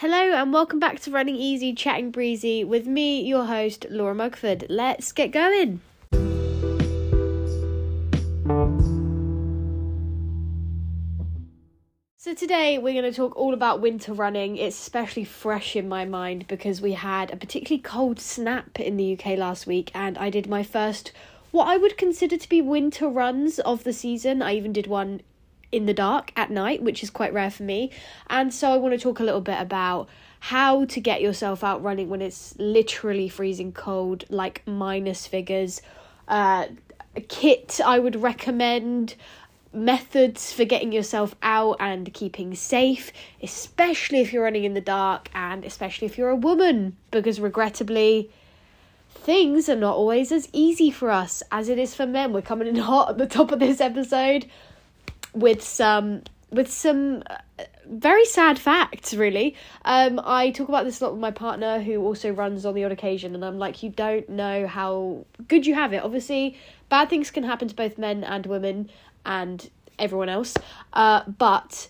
Hello and welcome back to Running Easy, Chatting Breezy with me, your host, Laura Mugford. Let's get going. So, today we're going to talk all about winter running. It's especially fresh in my mind because we had a particularly cold snap in the UK last week, and I did my first, what I would consider to be winter runs of the season. I even did one in the dark at night, which is quite rare for me. And so I want to talk a little bit about how to get yourself out running when it's literally freezing cold, like minus figures. Uh, kit I would recommend, methods for getting yourself out and keeping safe, especially if you're running in the dark and especially if you're a woman, because regrettably, things are not always as easy for us as it is for men. We're coming in hot at the top of this episode with some with some uh, very sad facts really. Um i talk about this a lot with my partner who also runs on the odd occasion and i'm like you don't know how good you have it. Obviously bad things can happen to both men and women and everyone else uh but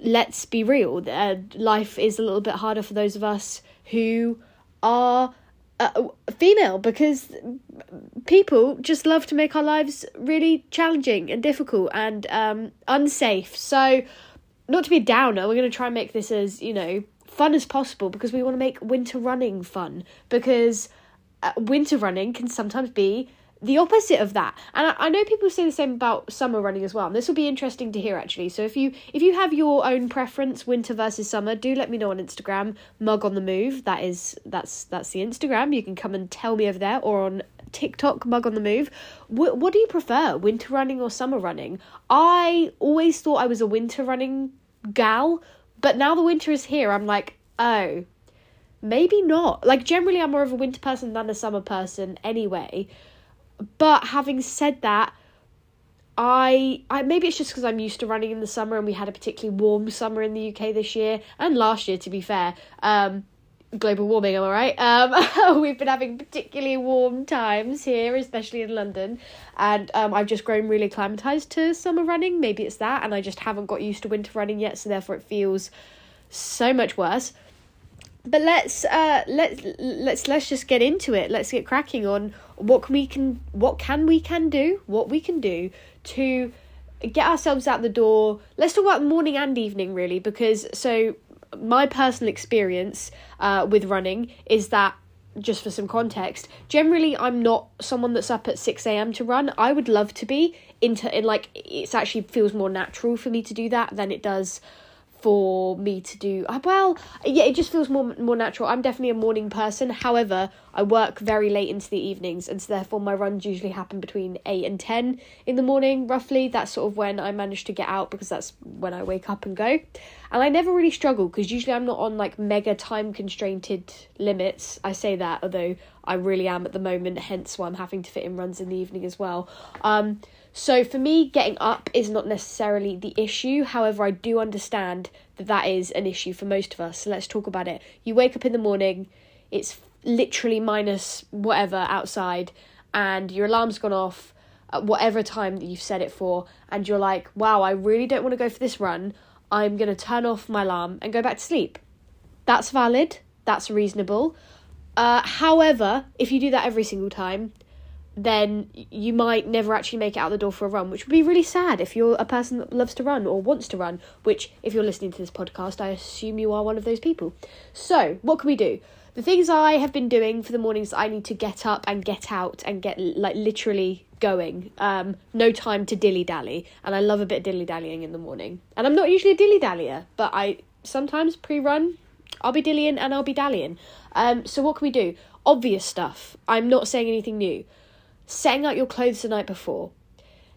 let's be real uh, life is a little bit harder for those of us who are uh, female because people just love to make our lives really challenging and difficult and um, unsafe. So, not to be a downer, we're going to try and make this as, you know, fun as possible because we want to make winter running fun because uh, winter running can sometimes be the opposite of that. And I, I, know people say the same about summer running as well and this will be interesting to hear actually. So if you if you have your own preference winter versus summer do let me know on instagram. Mug on the move that is that's that's the instagram. You can come and tell me over there or on tiktok mug on the move. What, what do you prefer winter running or summer running? I always thought i was a winter running gal but now the winter is here i'm like oh maybe not. Like generally i'm more of a winter person than a summer person anyway but having said that, I I maybe it's just because I'm used to running in the summer and we had a particularly warm summer in the UK this year and last year to be fair. Um, global warming, am I right? Um, we've been having particularly warm times here, especially in London, and um, I've just grown really acclimatized to summer running. Maybe it's that, and I just haven't got used to winter running yet, so therefore it feels so much worse but let's uh let's let's let's just get into it. Let's get cracking on what can we can what can we can do what we can do to get ourselves out the door. Let's talk about morning and evening really because so my personal experience uh with running is that just for some context generally i'm not someone that's up at 6am to run. I would love to be into in like it's actually feels more natural for me to do that than it does for me to do uh, well yeah it just feels more more natural. I'm definitely a morning person. However i work very late into the evenings and so therefore my runs usually happen between 8 and 10 in the morning roughly. That's sort of when i manage to get out because that's when i wake up and go. And i never really struggle because usually i'm not on like mega time constrained limits. I say that although i really am at the moment hence why i'm having to fit in runs in the evening as well. Um so for me, getting up is not necessarily the issue. However, I do understand that that is an issue for most of us. So let's talk about it. You wake up in the morning, it's literally minus whatever outside, and your alarm's gone off at whatever time that you've set it for, and you're like, wow, I really don't want to go for this run. I'm going to turn off my alarm and go back to sleep. That's valid, that's reasonable. Uh, however, if you do that every single time, then you might never actually make it out the door for a run, which would be really sad if you're a person that loves to run or wants to run, which, if you're listening to this podcast, I assume you are one of those people. So, what can we do? The things I have been doing for the mornings, I need to get up and get out and get like literally going. Um, no time to dilly dally, and I love a bit of dilly dallying in the morning. And I'm not usually a dilly dallyer, but I sometimes pre run, I'll be dillying and I'll be dallying. Um, so what can we do? Obvious stuff. I'm not saying anything new setting out your clothes the night before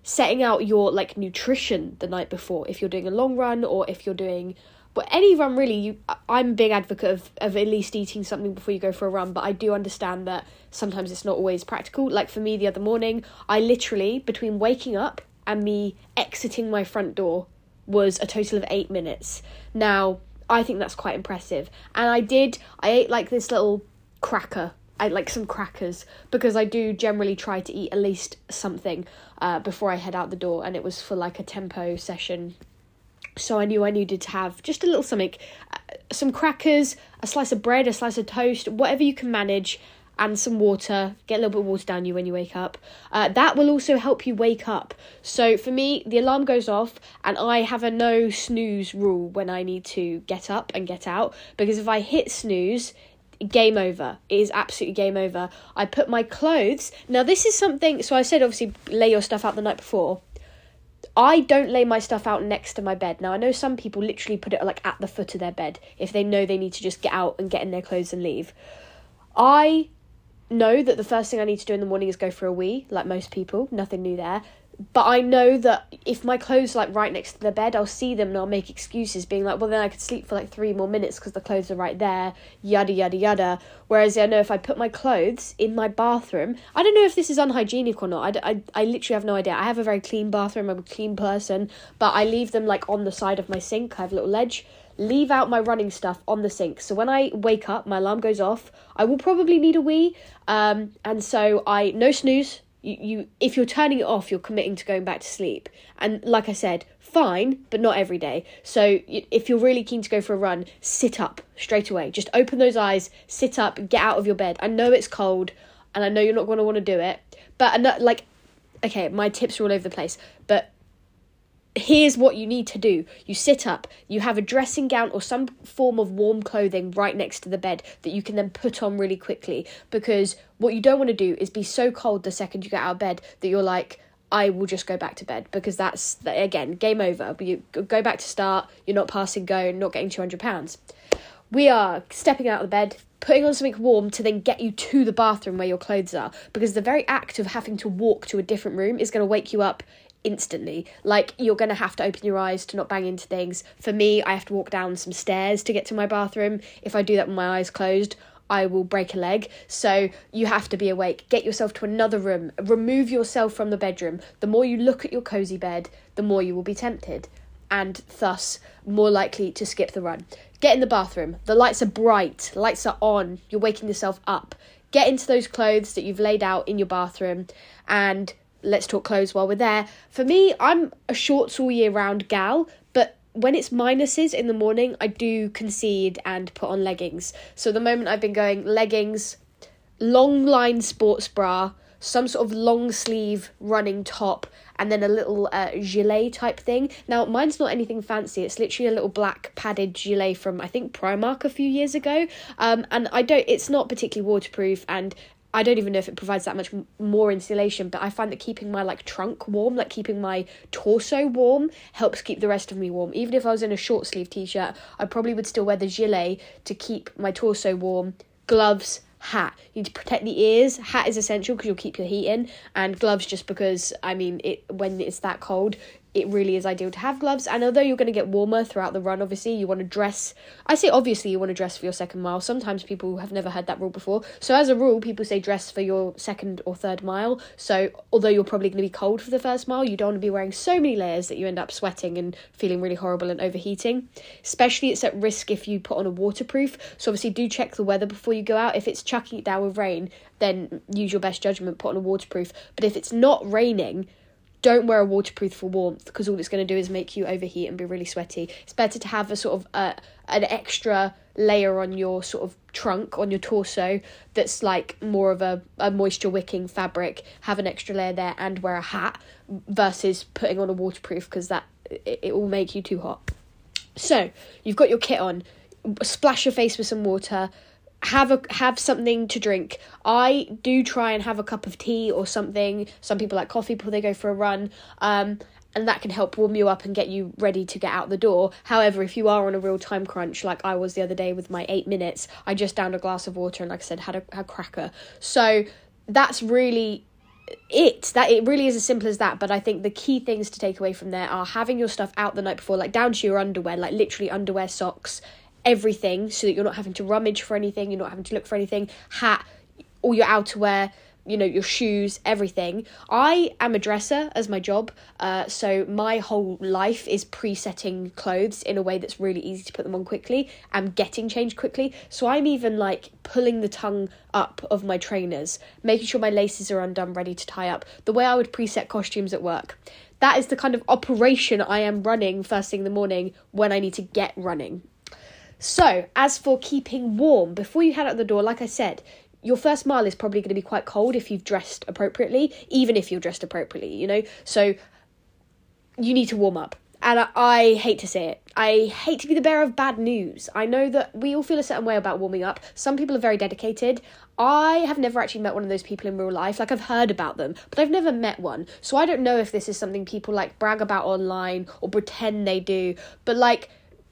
setting out your like nutrition the night before if you're doing a long run or if you're doing but any run really you i'm a big advocate of, of at least eating something before you go for a run but i do understand that sometimes it's not always practical. Like for me the other morning i literally between waking up and me exiting my front door was a total of eight minutes. Now i think that's quite impressive. And i did i ate like this little cracker I like some crackers because I do generally try to eat at least something uh, before I head out the door, and it was for like a tempo session. So I knew I needed to have just a little something, uh, some crackers, a slice of bread, a slice of toast, whatever you can manage, and some water. Get a little bit of water down you when you wake up. Uh, that will also help you wake up. So for me, the alarm goes off, and I have a no snooze rule when I need to get up and get out. Because if I hit snooze, game over. It is absolutely game over. I put my clothes. Now, this is something. So I said, obviously, lay your stuff out the night before. I don't lay my stuff out next to my bed. Now I know some people literally put it like at the foot of their bed if they know they need to just get out and get in their clothes and leave. I know that the first thing I need to do in the morning is go for a wee, like most people, nothing new there. But I know that if my clothes are like right next to the bed, I'll see them and I'll make excuses, being like, well, then I could sleep for like three more minutes because the clothes are right there, yada, yada, yada. Whereas I know if I put my clothes in my bathroom, I don't know if this is unhygienic or not. I, I, I literally have no idea. I have a very clean bathroom, I'm a clean person, but I leave them like on the side of my sink. I have a little ledge leave out my running stuff on the sink. So when I wake up, my alarm goes off. I will probably need a wee, um, and so I no snooze. You, you if you're turning it off, you're committing to going back to sleep. And like I said, fine, but not every day. So if you're really keen to go for a run, sit up straight away. Just open those eyes, sit up, get out of your bed. I know it's cold, and I know you're not going to want to do it, but like, okay, my tips are all over the place, but here's what you need to do you sit up you have a dressing gown or some form of warm clothing right next to the bed that you can then put on really quickly because what you don't want to do is be so cold the second you get out of bed that you're like I will just go back to bed because that's again game over. You go back to start. You're not passing go, not getting two hundred pounds. We are stepping out of the bed, putting on something warm to then get you to the bathroom where your clothes are because the very act of having to walk to a different room is going to wake you up instantly. Like you're going to have to open your eyes to not bang into things. For me, I have to walk down some stairs to get to my bathroom. If I do that with my eyes closed, I will break a leg. So you have to be awake. Get yourself to another room. Remove yourself from the bedroom. The more you look at your cozy bed, the more you will be tempted and thus more likely to skip the run. Get in the bathroom. The lights are bright, lights are on. You're waking yourself up. Get into those clothes that you've laid out in your bathroom and let's talk clothes while we're there. For me, I'm a shorts all year round gal, but when it's minuses in the morning, I do concede and put on leggings. So the moment I've been going leggings, long line sports bra, some sort of long sleeve running top, and then a little uh, gilet type thing. Now, mine's not anything fancy. It's literally a little black padded gilet from I think Primark a few years ago. Um, and I don't. It's not particularly waterproof, and I don't even know if it provides that much more insulation, but I find that keeping my like trunk warm, like keeping my torso warm, helps keep the rest of me warm. Even if I was in a short sleeve t shirt, I probably would still wear the gilet to keep my torso warm. Gloves, hat. You need to protect the ears. Hat is essential because you'll keep your heat in, and gloves just because I mean it when it's that cold, it really is ideal to have gloves. And although you're going to get warmer throughout the run, obviously, you want to dress. I say obviously you want to dress for your second mile. Sometimes people have never heard that rule before. So, as a rule, people say dress for your second or third mile. So, although you're probably going to be cold for the first mile, you don't want to be wearing so many layers that you end up sweating and feeling really horrible and overheating. Especially, it's at risk if you put on a waterproof. So, obviously, do check the weather before you go out. If it's chucking it down with rain, then use your best judgment, put on a waterproof. But if it's not raining, don't wear a waterproof for warmth because all it's going to do is make you overheat and be really sweaty. It's better to have a sort of uh, an extra layer on your sort of trunk on your torso that's like more of a, a moisture wicking fabric. Have an extra layer there and wear a hat versus putting on a waterproof because that it, it will make you too hot. So you've got your kit on. Splash your face with some water have a have something to drink. I do try and have a cup of tea or something. Some people like coffee before they go for a run. Um, and that can help warm you up and get you ready to get out the door. However, if you are on a real time crunch, like I was the other day with my eight minutes, I just downed a glass of water and, like I said, had a, a cracker. So that's really it that it really is as simple as that but i think the key things to take away from there are having your stuff out the night before like down to your underwear like literally underwear socks everything so that you're not having to rummage for anything, you're not having to look for anything, hat, all your outerwear, you know, your shoes, everything. I am a dresser as my job, uh, so my whole life is pre-setting clothes in a way that's really easy to put them on quickly and getting changed quickly. So I'm even like pulling the tongue up of my trainers, making sure my laces are undone, ready to tie up, the way I would preset costumes at work that is the kind of operation I am running first thing in the morning when I need to get running. So, as for keeping warm, before you head out the door, like I said, your first mile is probably going to be quite cold if you've dressed appropriately, even if you're dressed appropriately, you know? So, you need to warm up. And I, I, hate to say it. I hate to be the bearer of bad news. I know that we all feel a certain way about warming up. Some people are very dedicated. I have never actually met one of those people in real life. Like, I've heard about them, but I've never met one. So I don't know if this is something people like brag about online or pretend they do. But, like,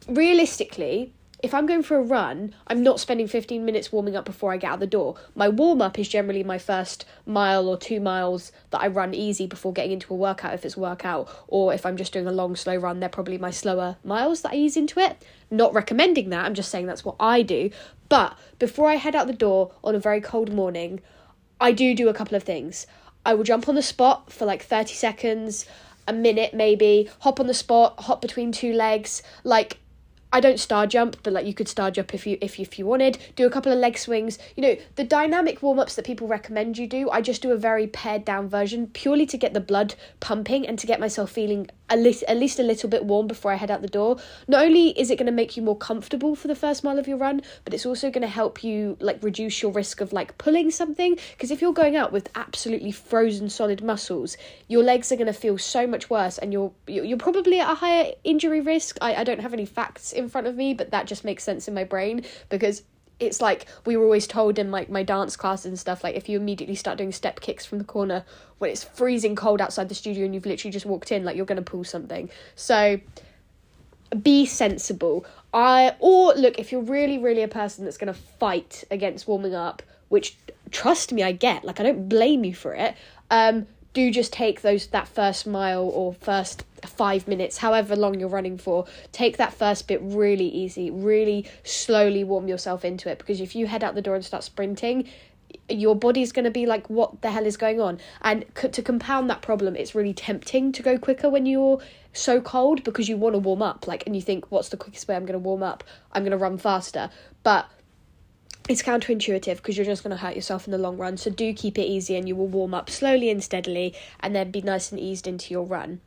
realistically, if I'm going for a run, I'm not spending 15 minutes warming up before I get out the door. My warm up is generally my first mile or two miles that I run easy before getting into a workout if it's a workout, or if I'm just doing a long, slow run, they're probably my slower miles that I ease into it. Not recommending that, I'm just saying that's what I do. But before I head out the door on a very cold morning, I do do a couple of things. I will jump on the spot for like 30 seconds, a minute maybe, hop on the spot, hop between two legs, like I don't star jump, but like you could star jump if you if you, if you wanted. Do a couple of leg swings. You know the dynamic warm ups that people recommend you do. I just do a very pared down version purely to get the blood pumping and to get myself feeling at least, at least a little bit warm before I head out the door. Not only is it going to make you more comfortable for the first mile of your run, but it's also going to help you like reduce your risk of like pulling something. Because if you're going out with absolutely frozen solid muscles, your legs are going to feel so much worse, and you're you're probably at a higher injury risk. I, I don't have any facts in front of me, but that just makes sense in my brain because it's like we were always told in like my dance classes and stuff like if you immediately start doing step kicks from the corner when it's freezing cold outside the studio and you've literally just walked in like you're going to pull something. So be sensible. I or look if you're really really a person that's going to fight against warming up which trust me i get like i don't blame you for it um do just take those that first mile or first five minutes, however long you're running for, take that first bit really easy, really slowly warm yourself into it. Because if you head out the door and start sprinting, your body's going to be like, what the hell is going on? And to compound that problem, it's really tempting to go quicker when you're so cold because you want to warm up. Like, and you think, what's the quickest way I'm going to warm up? I'm going to run faster. But it's counterintuitive because you're just going to hurt yourself in the long run. So do keep it easy and you will warm up slowly and steadily and then be nice and eased into your run.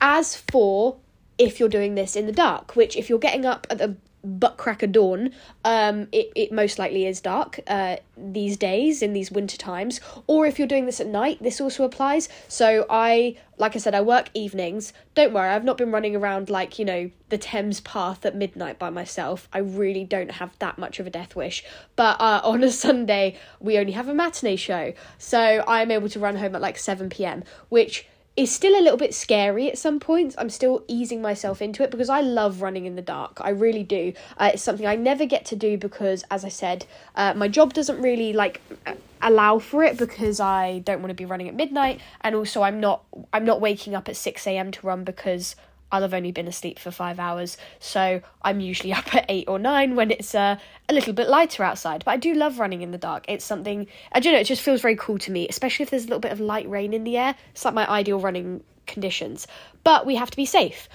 As for if you're doing this in the dark, which if you're getting up at the butt crack of dawn, um, it, it most likely is dark uh, these days in these winter times. Or if you're doing this at night, this also applies. So I, like I said, I work evenings. Don't worry, I've not been running around like, you know, the Thames path at midnight by myself. I really don't have that much of a death wish. But uh, on a Sunday, we only have a matinee show. So I'm able to run home at like 7 pm, which is still a little bit scary at some points. I'm still easing myself into it because I love running in the dark. I really do. Uh, it's something I never get to do because, as I said, uh, my job doesn't really like allow for it because I don't want to be running at midnight, and also I'm not I'm not waking up at six a.m. to run because I'll have only been asleep for five hours, so I'm usually up at eight or nine when it's uh, a little bit lighter outside. But I do love running in the dark. It's something I don't know. It just feels very cool to me, especially if there's a little bit of light rain in the air. It's like my ideal running conditions. But we have to be safe.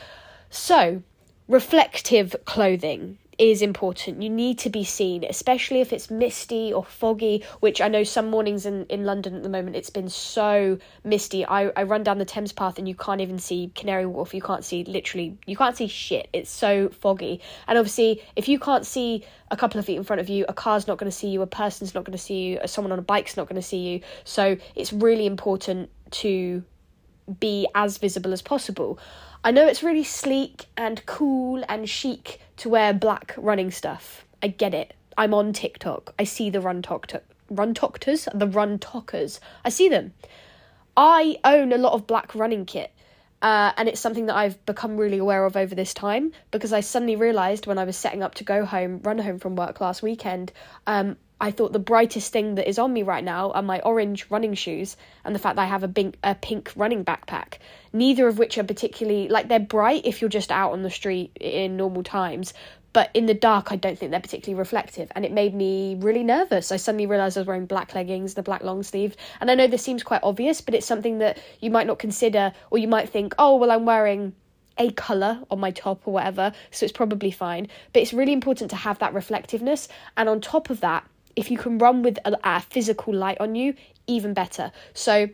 So, reflective clothing is important. You need to be seen, especially if it's misty or foggy, which I know some mornings in, in London at the moment it's been so misty. I, I run down the Thames path and you can't even see Canary Wharf. You can't see literally, you can't see shit. It's so foggy. And obviously, if you can't see a couple of feet in front of you, a car's not going to see you, a person's not going to see you, someone on a bike's not going to see you. So it's really important to be as visible as possible. I know it's really sleek and cool and chic to wear black running stuff. I get it. I'm on TikTok. I see the run talk run tocters, the run talkers. I see them. I own a lot of black running kit. Uh, and it's something that I've become really aware of over this time because I suddenly realised when I was setting up to go home, run home from work last weekend, um, I thought the brightest thing that is on me right now are my orange running shoes and the fact that I have a pink, a pink running backpack. Neither of which are particularly like they're bright if you're just out on the street in normal times, but in the dark I don't think they're particularly reflective and it made me really nervous. I suddenly realized I was wearing black leggings, the black long sleeve, and I know this seems quite obvious, but it's something that you might not consider or you might think, "Oh, well I'm wearing a colour on my top or whatever, so it's probably fine. But it's really important to have that reflectiveness. And on top of that, if you can run with a, a physical light on you, even better. So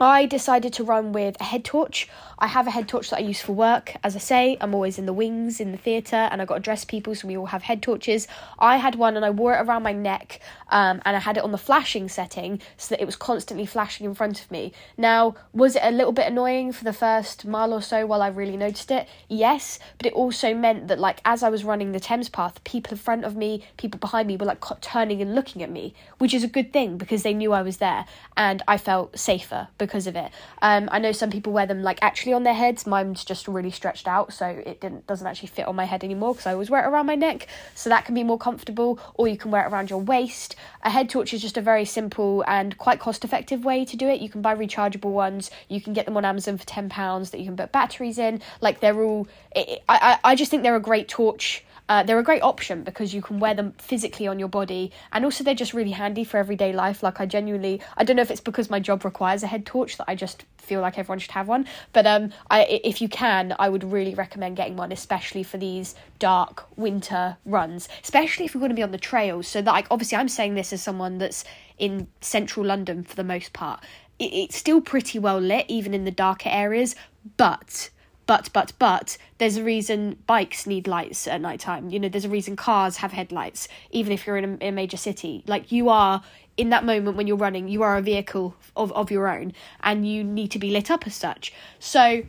I decided to run with a head torch. I have a head torch that I use for work. As I say, I'm always in the wings in the theatre and I got to dress people, so we all have head torches. I had one and I wore it around my neck um, and I had it on the flashing setting so that it was constantly flashing in front of me. Now, was it a little bit annoying for the first mile or so while I really noticed it? Yes, but it also meant that, like, as I was running the Thames path, people in front of me, people behind me were like turning and looking at me, which is a good thing because they knew I was there and I felt safer because of it. Um, I know some people wear them like actually on their heads. Mine's just really stretched out, so it didn't doesn't actually fit on my head anymore because I always wear it around my neck, so that can be more comfortable. Or you can wear it around your waist. A head torch is just a very simple and quite cost effective way to do it. You can buy rechargeable ones. You can get them on Amazon for ten pounds that you can put batteries in. Like they're all. It, I I just think they're a great torch uh, they're a great option because you can wear them physically on your body, and also they're just really handy for everyday life. Like I genuinely, I don't know if it's because my job requires a head torch that I just feel like everyone should have one. But um, I if you can, I would really recommend getting one, especially for these dark winter runs, especially if you're going to be on the trails. So that like obviously, I'm saying this as someone that's in central London for the most part. It, it's still pretty well lit, even in the darker areas, but but but but there's a reason bikes need lights at night time you know there's a reason cars have headlights even if you're in a, in a, major city like you are in that moment when you're running you are a vehicle of, of your own and you need to be lit up as such so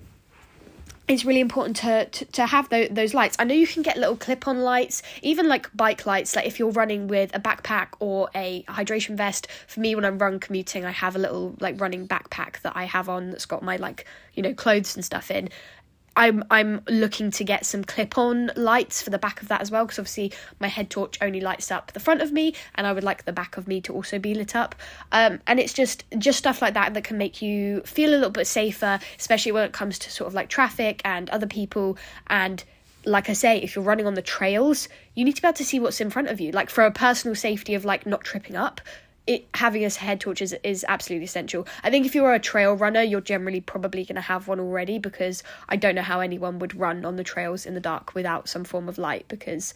it's really important to, to, to have those, those lights. I know you can get little clip on lights, even like bike lights, like if you're running with a backpack or a hydration vest. For me, when I'm run commuting, I have a little like running backpack that I have on that's got my like, you know, clothes and stuff in. I'm I'm looking to get some clip-on lights for the back of that as well because obviously my head torch only lights up the front of me and I would like the back of me to also be lit up. Um, and it's just just stuff like that that can make you feel a little bit safer, especially when it comes to sort of like traffic and other people and like I say, if you're running on the trails, you need to be able to see what's in front of you. Like for a personal safety of like not tripping up, it, having a head torch is, is absolutely essential. I think if you're a trail runner, you're generally probably going to have one already because I don't know how anyone would run on the trails in the dark without some form of light because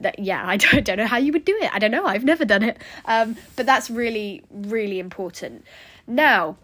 that yeah I don't, don't know how you would do it. I don't know. I've never done it. Um, but that's really really important. Now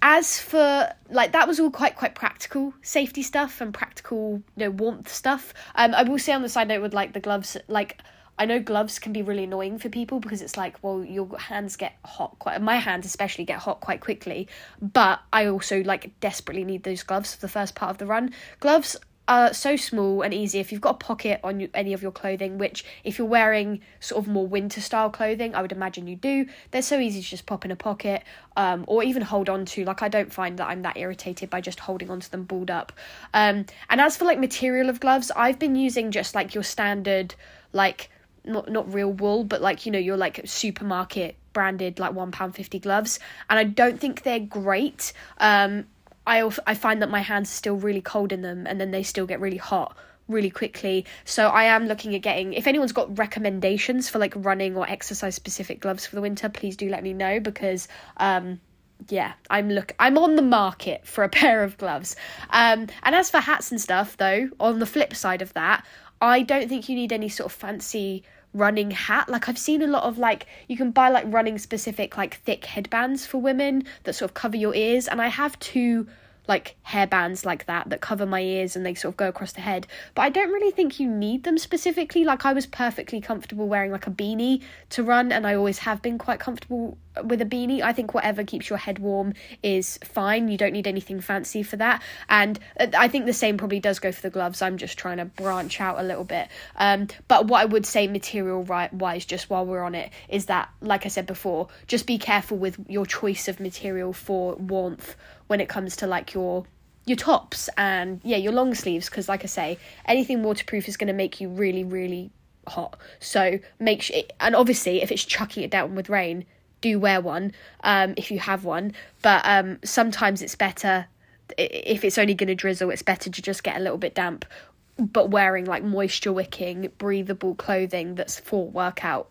as for like that was all quite quite practical safety stuff and practical you know warmth stuff. Um, I will say on the side note with like the gloves like I know gloves can be really annoying for people because it's like, well, your hands get hot quite. My hands especially get hot quite quickly. But I also like desperately need those gloves for the first part of the run. Gloves are so small and easy if you've got a pocket on any of your clothing which if you're wearing sort of more winter style clothing i would imagine you do they're so easy to just pop in a pocket um, or even hold on to like i don't find that i'm that irritated by just holding onto them balled up um, and as for like material of gloves i've been using just like your standard like not not real wool, but like you know your like supermarket branded like one pound fifty gloves, and I don't think they're great. Um, I I find that my hands are still really cold in them, and then they still get really hot really quickly. So I am looking at getting. If anyone's got recommendations for like running or exercise specific gloves for the winter, please do let me know because um yeah, I'm look I'm on the market for a pair of gloves. Um and as for hats and stuff though, on the flip side of that, I don't think you need any sort of fancy running hat. Like I've seen a lot of like you can buy like running specific like thick headbands for women that sort of cover your ears and I have two like hairbands like that that cover my ears and they sort of go across the head. But I don't really think you need them specifically. Like I was perfectly comfortable wearing like a beanie to run and I always have been quite comfortable with a beanie. I think whatever keeps your head warm is fine. You don't need anything fancy for that. And uh, I think the same probably does go for the gloves. I'm just trying to branch out a little bit. Um, but what I would say material wise just while we're on it is that like I said before, just be careful with your choice of material for warmth when it comes to like your your tops and yeah your long sleeves because like i say anything waterproof is going to make you really really hot. So make sure and obviously if it's chucking it down with rain do wear one um, if you have one. But um, sometimes it's better if it's only going to drizzle it's better to just get a little bit damp but wearing like moisture wicking breathable clothing that's for workout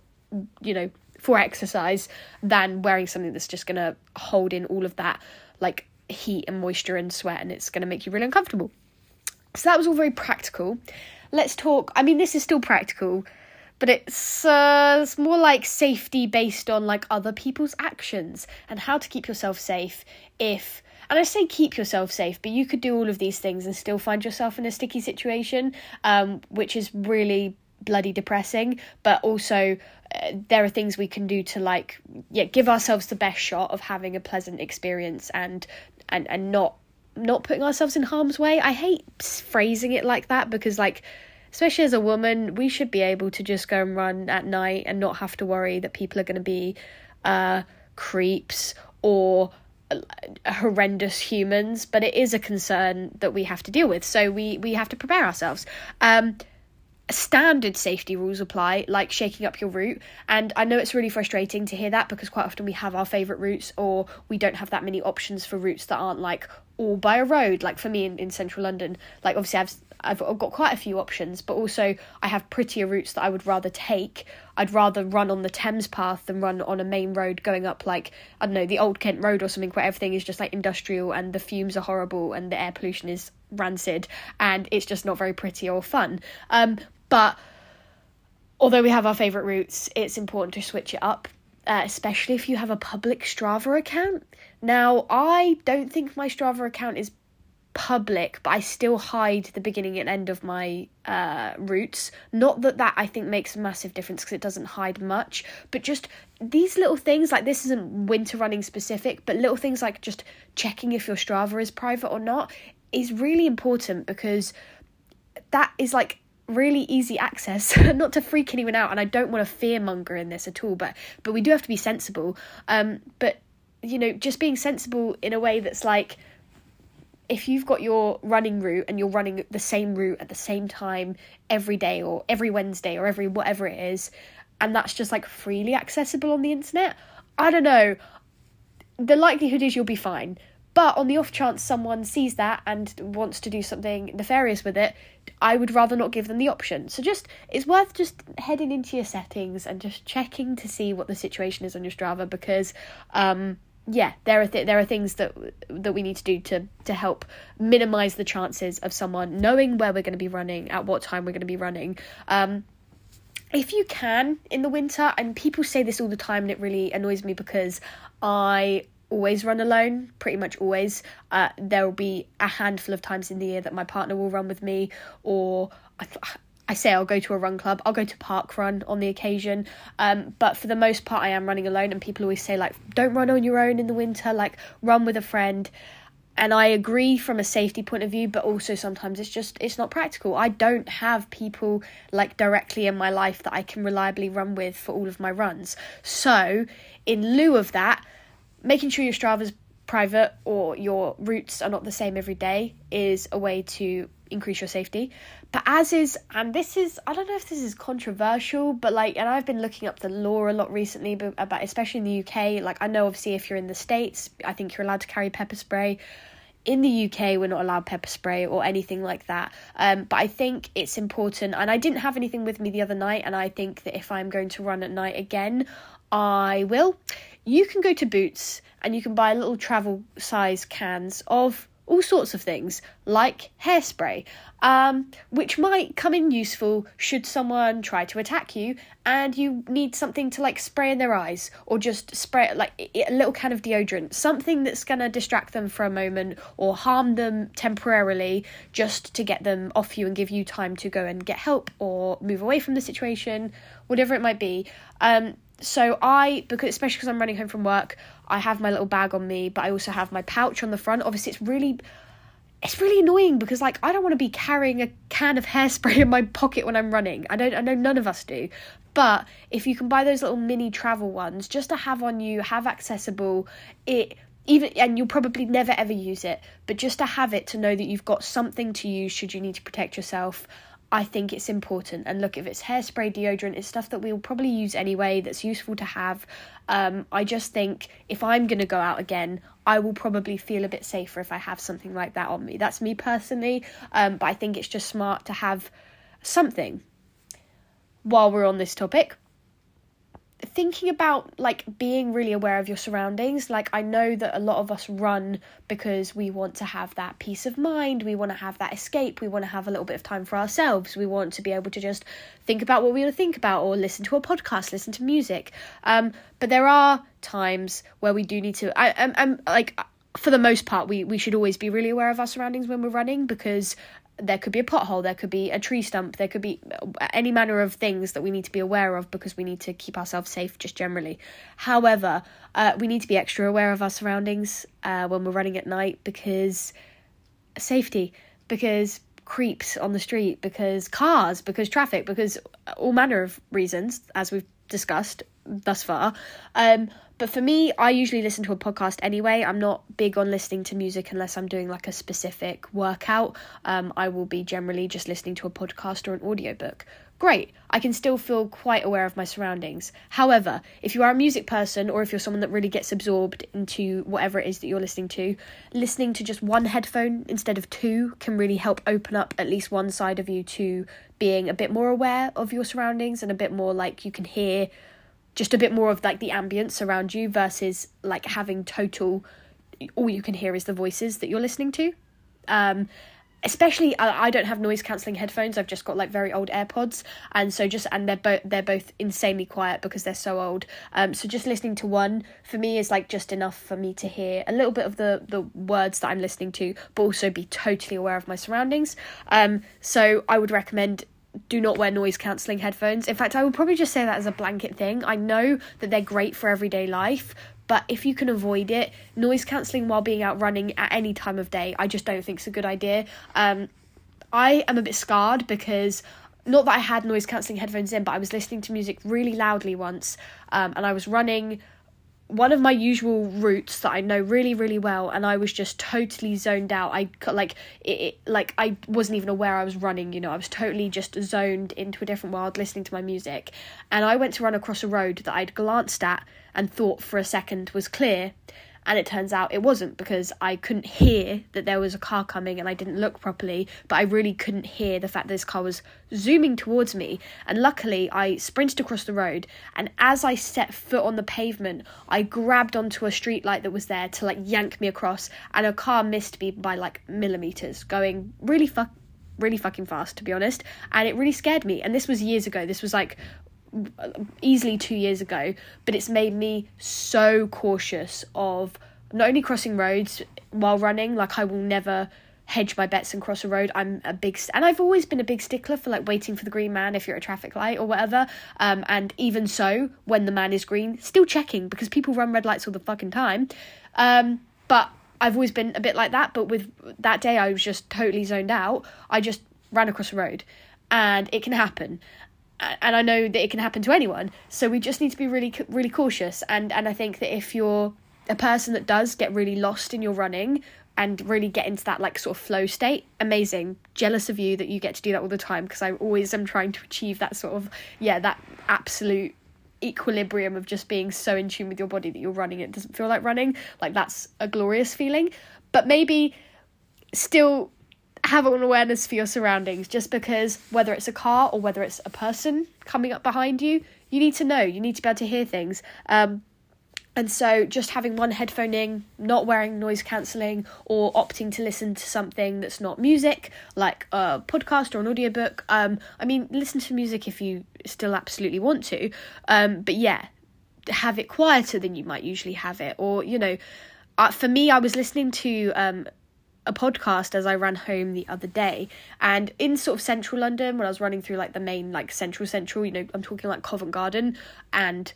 you know for exercise than wearing something that's just going to hold in all of that like heat and moisture and sweat and it's going to make you really uncomfortable. So that was all very practical. Let's talk. I mean, this is still practical, but it's uh, it's more like safety based on like other people's actions and how to keep yourself safe if and I say keep yourself safe, but you could do all of these things and still find yourself in a sticky situation, um, which is really bloody depressing. But also, uh, there are things we can do to like yeah give ourselves the best shot of having a pleasant experience and and and not not putting ourselves in harm's way. I hate phrasing it like that because like especially as a woman, we should be able to just go and run at night and not have to worry that people are going to be uh, creeps or uh, horrendous humans. But it is a concern that we have to deal with, so we we have to prepare ourselves. Um, standard safety rules apply, like shaking up your route. And I know it's really frustrating to hear that because quite often we have our favourite routes or we don't have that many options for routes that aren't like all by a road. Like for me in, in central London, like obviously I've I've got quite a few options, but also I have prettier routes that I would rather take. I'd rather run on the Thames path than run on a main road going up like I don't know the Old Kent Road or something where everything is just like industrial and the fumes are horrible and the air pollution is rancid and it's just not very pretty or fun. Um, but although we have our favourite routes, it's important to switch it up, uh, especially if you have a public Strava account. Now, I don't think my Strava account is public, but I still hide the beginning and end of my uh, routes. Not that that I think makes a massive difference because it doesn't hide much, but just these little things like this isn't winter running specific, but little things like just checking if your Strava is private or not is really important because that is like really easy access not to freak anyone out and i don't want to fear monger in this at all but but we do have to be sensible. Um but you know just being sensible in a way that's like if you've got your running route and you're running the same route at the same time every day or every wednesday or every whatever it is and that's just like freely accessible on the internet i don't know. The likelihood is you'll be fine but on the off chance someone sees that and wants to do something nefarious with it, I would rather not give them the option. So just it's worth just heading into your settings and just checking to see what the situation is on your Strava because um yeah, there are th- there are things that that we need to do to to help minimize the chances of someone knowing where we're going to be running, at what time we're going to be running. Um, if you can in the winter, and people say this all the time, and it really annoys me because I always run alone, pretty much always. Uh, there will be a handful of times in the year that my partner will run with me, or I, I say I'll go to a run club. I'll go to park run on the occasion, um, but for the most part, I am running alone. And people always say like, don't run on your own in the winter. Like, run with a friend. And I agree from a safety point of view, but also sometimes it's just it's not practical. I don't have people like directly in my life that I can reliably run with for all of my runs. So, in lieu of that, making sure your Strava's private or your routes are not the same every day is a way to increase your safety. But as is, and this is, I don't know if this is controversial, but like, and I've been looking up the law a lot recently, but about especially in the UK. Like, I know obviously if you're in the States, I think you're allowed to carry pepper spray. In the UK, we're not allowed pepper spray or anything like that. Um, but I think it's important, and I didn't have anything with me the other night, and I think that if I'm going to run at night again, I will you can go to Boots and you can buy little travel size cans of all sorts of things like hairspray, um, which might come in useful should someone try to attack you and you need something to like spray in their eyes or just spray like a little can of deodorant, something that's gonna distract them for a moment or harm them temporarily just to get them off you and give you time to go and get help or move away from the situation, whatever it might be. Um, so I because especially because I'm running home from work, I have my little bag on me, but I also have my pouch on the front. Obviously, it's really it's really annoying because like I don't want to be carrying a can of hairspray in my pocket when I'm running. I don't I know none of us do. But if you can buy those little mini travel ones just to have on you, have accessible, it even and you'll probably never ever use it, but just to have it to know that you've got something to use should you need to protect yourself. I think it's important. And look, if it's hairspray, deodorant, it's stuff that we'll probably use anyway that's useful to have. Um, I just think if I'm going to go out again, I will probably feel a bit safer if I have something like that on me. That's me personally. Um, but I think it's just smart to have something. While we're on this topic, thinking about like being really aware of your surroundings like i know that a lot of us run because we want to have that peace of mind we want to have that escape we want to have a little bit of time for ourselves we want to be able to just think about what we want to think about or listen to a podcast listen to music. Um but there are times where we do need to i am I'm, I'm like for the most part we we should always be really aware of our surroundings when we're running because there could be a pothole, there could be a tree stump, there could be any manner of things that we need to be aware of because we need to keep ourselves safe just generally. However, uh, we need to be extra aware of our surroundings uh, when we're running at night because safety, because creeps on the street, because cars, because traffic, because all manner of reasons, as we've discussed thus far. Um, but for me, I usually listen to a podcast anyway. I'm not big on listening to music unless I'm doing like a specific workout. Um, I will be generally just listening to a podcast or an audiobook. Great, I can still feel quite aware of my surroundings. However, if you are a music person or if you're someone that really gets absorbed into whatever it is that you're listening to, listening to just one headphone instead of two can really help open up at least one side of you to being a bit more aware of your surroundings and a bit more like you can hear just a bit more of like the ambience around you versus like having total all you can hear is the voices that you're listening to. Um especially I, I don't have noise cancelling headphones. I've just got like very old airpods. And so just and they're both they're both insanely quiet because they're so old. Um so just listening to one for me is like just enough for me to hear a little bit of the the words that i'm listening to but also be totally aware of my surroundings. Um so i would recommend do not wear noise cancelling headphones. In fact, I would probably just say that as a blanket thing. I know that they're great for everyday life, but if you can avoid it, noise cancelling while being out running at any time of day, I just don't think it's a good idea. Um, I am a bit scarred because not that I had noise cancelling headphones in, but I was listening to music really loudly once, um, and I was running one of my usual routes that I know really really well and I was just totally zoned out. I like it, it, like I wasn't even aware I was running you know I was totally just zoned into a different world listening to my music. And I went to run across a road that I'd glanced at and thought for a second was clear and it turns out it wasn't because I couldn't hear that there was a car coming and I didn't look properly, but I really couldn't hear the fact that this car was zooming towards me. And luckily, I sprinted across the road, and as I set foot on the pavement, I grabbed onto a street light that was there to like yank me across, and a car missed me by like millimeters, going really fuck really fucking fast to be honest. And it really scared me. And this was years ago. This was like easily two years ago, but it's made me so cautious of not only crossing roads while running, like I will never hedge my bets and cross a road. I'm a big st- and I've always been a big stickler for like waiting for the green man if you're at a traffic light or whatever. Um, and even so, when the man is green, still checking because people run red lights all the fucking time. Um, but I've always been a bit like that. But with that day, I was just totally zoned out. I just ran across a road, and it can happen and I know that it can happen to anyone. So we just need to be really, really cautious. And and I think that if you're a person that does get really lost in your running and really get into that like sort of flow state, amazing. Jealous of you that you get to do that all the time because I always am trying to achieve that sort of yeah that absolute equilibrium of just being so in tune with your body that you're running it doesn't feel like running like that's a glorious feeling but maybe still have an awareness for your surroundings just because whether it's a car or whether it's a person coming up behind you, you need to know, you need to be able to hear things. Um, and so just having one headphone in, not wearing noise cancelling, or opting to listen to something that's not music, like a podcast or an audiobook. Um, I mean, listen to music if you still absolutely want to. Um, but yeah, have it quieter than you might usually have it. Or, you know, uh, for me, I was listening to um, a podcast as I ran home the other day, and in sort of central London, when I was running through like the main like central central, you know, I'm talking like Covent Garden and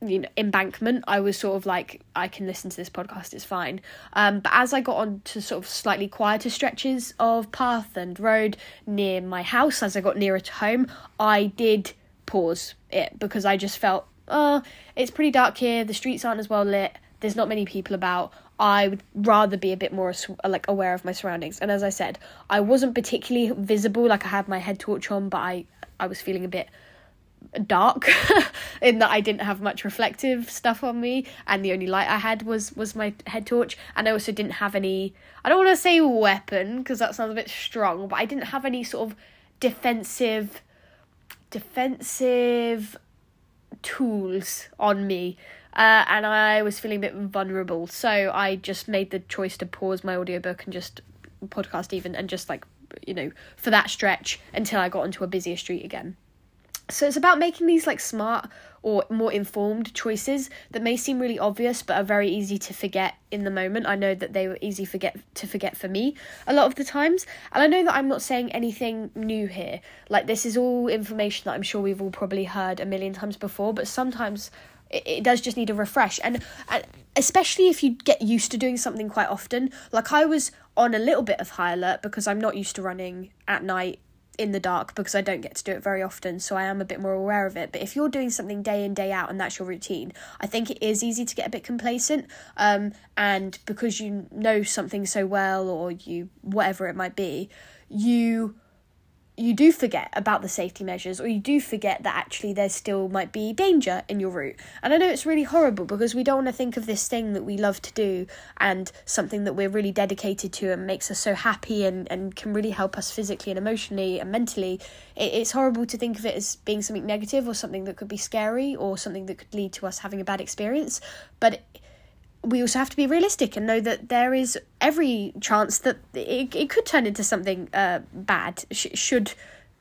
you know embankment i was sort of like i can listen to this podcast it's fine. Um but as i got on to sort of slightly quieter stretches of path and road near my house as i got nearer to home i did pause it because i just felt uh it's pretty dark here the streets aren't as well lit there's not many people about I would rather be a bit more like aware of my surroundings. And as I said, I wasn't particularly visible. Like I had my head torch on, but I I was feeling a bit dark in that I didn't have much reflective stuff on me and the only light I had was was my head torch and I also didn't have any I don't want to say weapon because that sounds a bit strong but I didn't have any sort of defensive defensive tools on me. Uh, and I was feeling a bit vulnerable, so I just made the choice to pause my audiobook and just podcast even and just like you know for that stretch until I got onto a busier street again. So it's about making these like smart or more informed choices that may seem really obvious but are very easy to forget in the moment. I know that they were easy forget to forget for me a lot of the times. And I know that I'm not saying anything new here. Like this is all information that I'm sure we've all probably heard a million times before, but sometimes it, it does just need a refresh and, and especially if you get used to doing something quite often. Like I was on a little bit of high alert because I'm not used to running at night in the dark because I don't get to do it very often, so I am a bit more aware of it. But if you're doing something day in, day out, and that's your routine, I think it is easy to get a bit complacent. Um, and because you know something so well, or you, whatever it might be, you you do forget about the safety measures or you do forget that actually there still might be danger in your route. And I know it's really horrible because we don't want to think of this thing that we love to do and something that we're really dedicated to and makes us so happy and, and can really help us physically and emotionally and mentally. It, it's horrible to think of it as being something negative or something that could be scary or something that could lead to us having a bad experience. But we also have to be realistic and know that there is every chance that it, it could turn into something uh, bad sh- should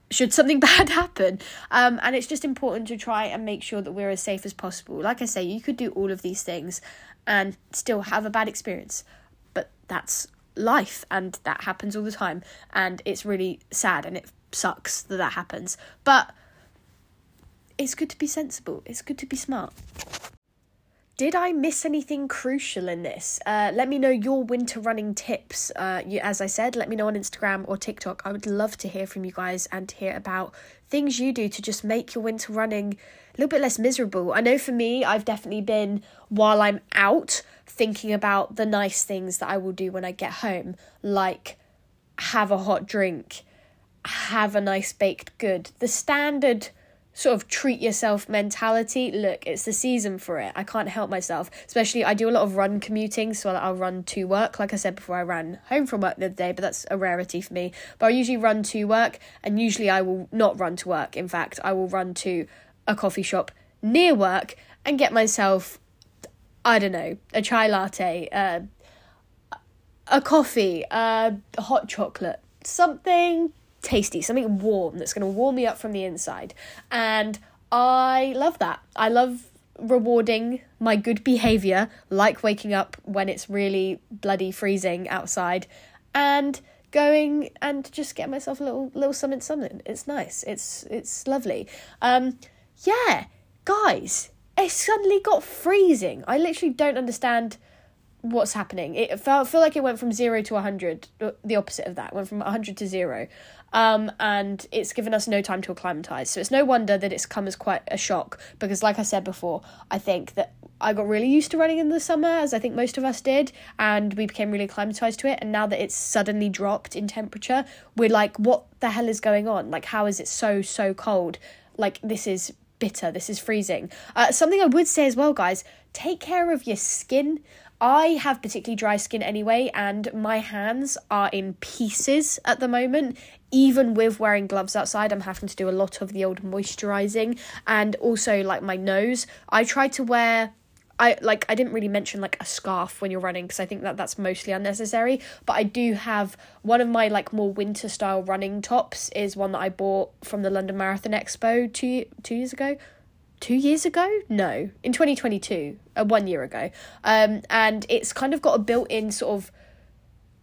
should something bad happen. Um, and it's just important to try and make sure that we're as safe as possible. Like i say you could do all of these things and still have a bad experience but that's life and that happens all the time. And it's really sad and it sucks that that happens. But it's good to be sensible. It's good to be smart did I miss anything crucial in this? Uh, let me know your winter running tips. Uh, you, as I said, let me know on Instagram or TikTok. I would love to hear from you guys and to hear about things you do to just make your winter running a little bit less miserable. I know for me, I've definitely been, while I'm out, thinking about the nice things that I will do when I get home, like have a hot drink, have a nice baked good. The standard sort of treat yourself mentality. Look, it's the season for it. I can't help myself. Especially, I do a lot of run commuting, so I'll run to work. Like I said before, I ran home from work the other day, but that's a rarity for me. But I usually run to work, and usually I will not run to work. In fact, I will run to a coffee shop near work and get myself, I don't know, a chai latte, uh, a coffee, uh, hot chocolate, something tasty, something warm that's going to warm me up from the inside. And I love that. I love rewarding my good behavior, like waking up when it's really bloody freezing outside, and going and just get myself a little little something something. It's nice. It's it's lovely. Um, yeah, guys, it suddenly got freezing. I literally don't understand what's happening. It felt feel like it went from zero to hundred. Uh, the opposite of that went from hundred to zero um, and it's given us no time to acclimatise. So it's no wonder that it's come as quite a shock because, like I said before, I think that I got really used to running in the summer, as I think most of us did, and we became really acclimatized to it. And now that it's suddenly dropped in temperature, we're like, what the hell is going on? Like, how is it so, so cold? Like, this is bitter, this is freezing. Uh, something I would say as well, guys take care of your skin. I have particularly dry skin anyway, and my hands are in pieces at the moment. Even with wearing gloves outside, I'm having to do a lot of the old moisturizing, and also like my nose. I try to wear. I like I didn't really mention like a scarf when you're running because I think that that's mostly unnecessary but I do have one of my like more winter style running tops is one that I bought from the London Marathon Expo 2 2 years ago two years ago no in 2022 uh, one year ago um and it's kind of got a built-in sort of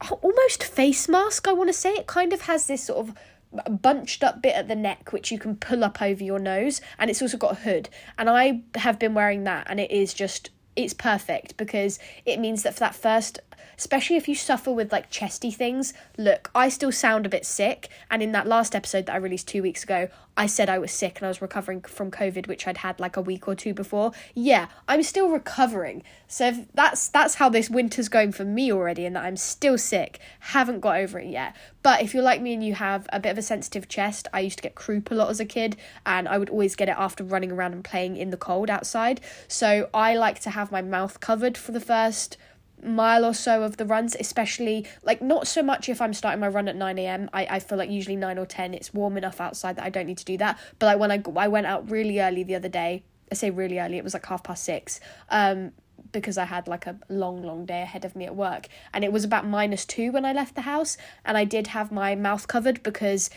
Oh, almost face mask i want to say. It kind of has this sort of bunched up bit at the neck which you can pull up over your nose and it's also got a hood. And i have been wearing that and it is just it's perfect because it means that for that first especially if you suffer with like chesty things look i still sound a bit sick and in that last episode that i released two weeks ago I said I was sick and I was recovering from COVID, which I'd had like a week or two before. Yeah, I'm still recovering. So that's that's how this winter's going for me already, and that I'm still sick, haven't got over it yet. But if you're like me and you have a bit of a sensitive chest, I used to get croup a lot as a kid, and I would always get it after running around and playing in the cold outside. So I like to have my mouth covered for the first mile or so of the runs, especially like not so much if I'm starting my run at 9 a.m. I, I feel like usually 9 or 10 it's warm enough outside that I don't need to do that. But like when I, I went out really early the other day, I say really early, it was like half past six. Um, because I had like a long, long day ahead of me at work. And it was about minus two when I left the house. And I did have my mouth covered because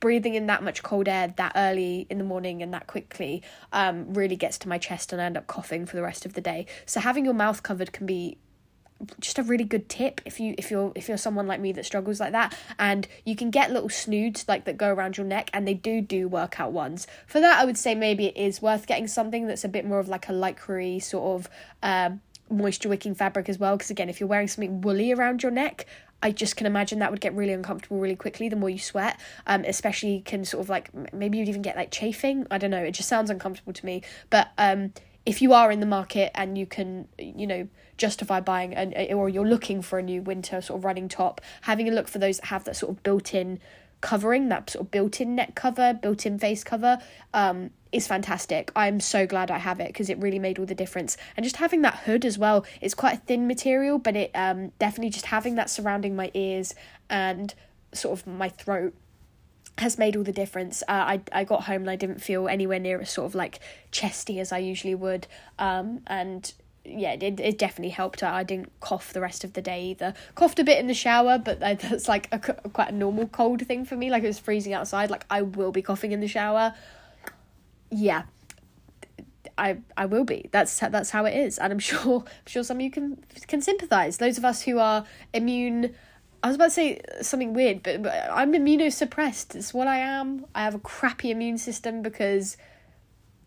breathing in that much cold air that early in the morning and that quickly um, really gets to my chest and I end up coughing for the rest of the day. So having your mouth covered can be just a really good tip if you if you're if you're someone like me that struggles like that and you can get little snoods like that go around your neck and they do do workout ones for that i would say maybe it is worth getting something that's a bit more of like a lycra sort of um, moisture wicking fabric as well because again if you're wearing something woolly around your neck I just can imagine that would get really uncomfortable really quickly the more you sweat. Um, especially can sort of like maybe you'd even get like chafing. I don't know. It just sounds uncomfortable to me. But um, if you are in the market and you can, you know, justify buying an or you're looking for a new winter sort of running top, having a look for those that have that sort of built-in covering, that sort of built-in neck cover, built-in face cover, um, is fantastic. I'm so glad I have it because it really made all the difference. And just having that hood as well, it's quite a thin material, but it um definitely just having that surrounding my ears and sort of my throat has made all the difference. Uh, I I got home and I didn't feel anywhere near as sort of like chesty as I usually would. Um, and yeah, it it definitely helped. I I didn't cough the rest of the day either. Coughed a bit in the shower, but that's like a quite a normal cold thing for me. Like it was freezing outside. Like I will be coughing in the shower. Yeah, I I will be. That's that's how it is, and I'm sure I'm sure some of you can can sympathise. Those of us who are immune I was about to say something weird, but, but I'm immunosuppressed. It's what I am. I have a crappy immune system because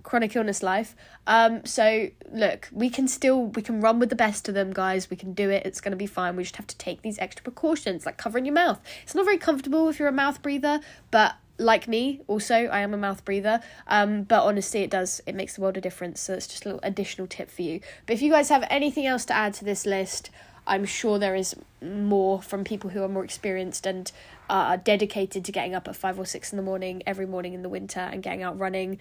chronic illness life. Um, so look, we can still we can run with the best of them, guys. We can do it. It's gonna be fine. We just have to take these extra precautions, like covering your mouth. It's not very comfortable if you're a mouth breather, but like me, also I am a mouth breather. Um, but honestly, it does it makes the world a difference. So it's just a little additional tip for you. But if you guys have anything else to add to this list, I'm sure there is more from people who are more experienced and are dedicated to getting up at five or six in the morning every morning in the winter and getting out running.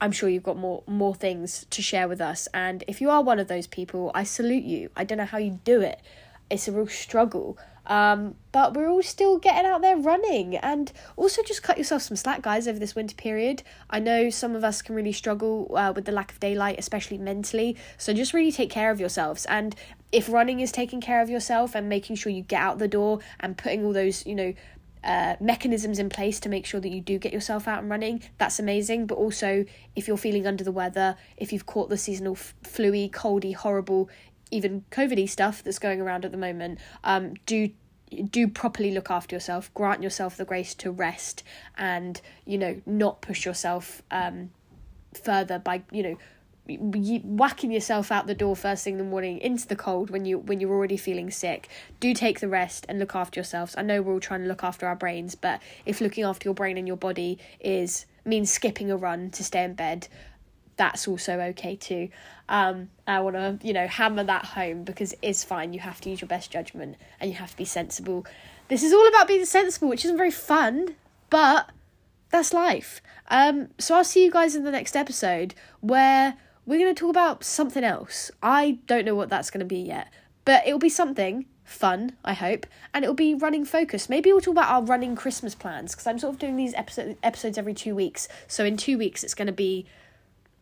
I'm sure you've got more more things to share with us. And if you are one of those people, I salute you. I don't know how you do it. It's a real struggle. Um, but we're all still getting out there running and also just cut yourself some slack, guys, over this winter period. I know some of us can really struggle uh, with the lack of daylight, especially mentally. So just really take care of yourselves. And if running is taking care of yourself and making sure you get out the door and putting all those, you know, uh, mechanisms in place to make sure that you do get yourself out and running, that's amazing. But also, if you're feeling under the weather, if you've caught the seasonal f- fluey, coldy, horrible, even COVIDy stuff that's going around at the moment, um, do do properly look after yourself. Grant yourself the grace to rest, and you know not push yourself um, further by you know whacking yourself out the door first thing in the morning into the cold when you when you're already feeling sick. Do take the rest and look after yourselves. I know we're all trying to look after our brains but if looking after your brain and your body is means skipping a run to stay in bed that's also okay too. Um i want to you know hammer that home because it is fine. You have to use your best judgment and you have to be sensible. This is all about being sensible which isn't very fun but that's life. Um so i'll see you guys in the next episode where we're going to talk about something else. I don't know what that's going to be yet, but it'll be something fun, I hope, and it'll be running focused. Maybe we'll talk about our running Christmas plans because I'm sort of doing these episode, episodes every two weeks. So in two weeks, it's going to be.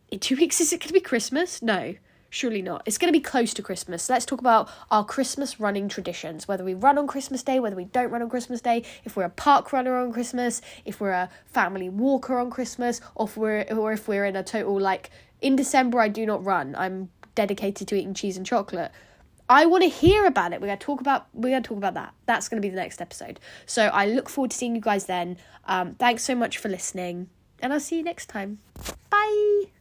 In two weeks, is it going to be Christmas? No, surely not. It's going to be close to Christmas. So let's talk about our Christmas running traditions. Whether we run on Christmas Day, whether we don't run on Christmas Day, if we're a park runner on Christmas, if we're a family walker on Christmas, or if we're or if we're in a total like in December, I do not run. I'm dedicated to eating cheese and chocolate. I want to hear about it. We're gonna talk about we're gonna talk about that. That's gonna be the next episode. So I look forward to seeing you guys then. Um, thanks so much for listening, and I'll see you next time. Bye.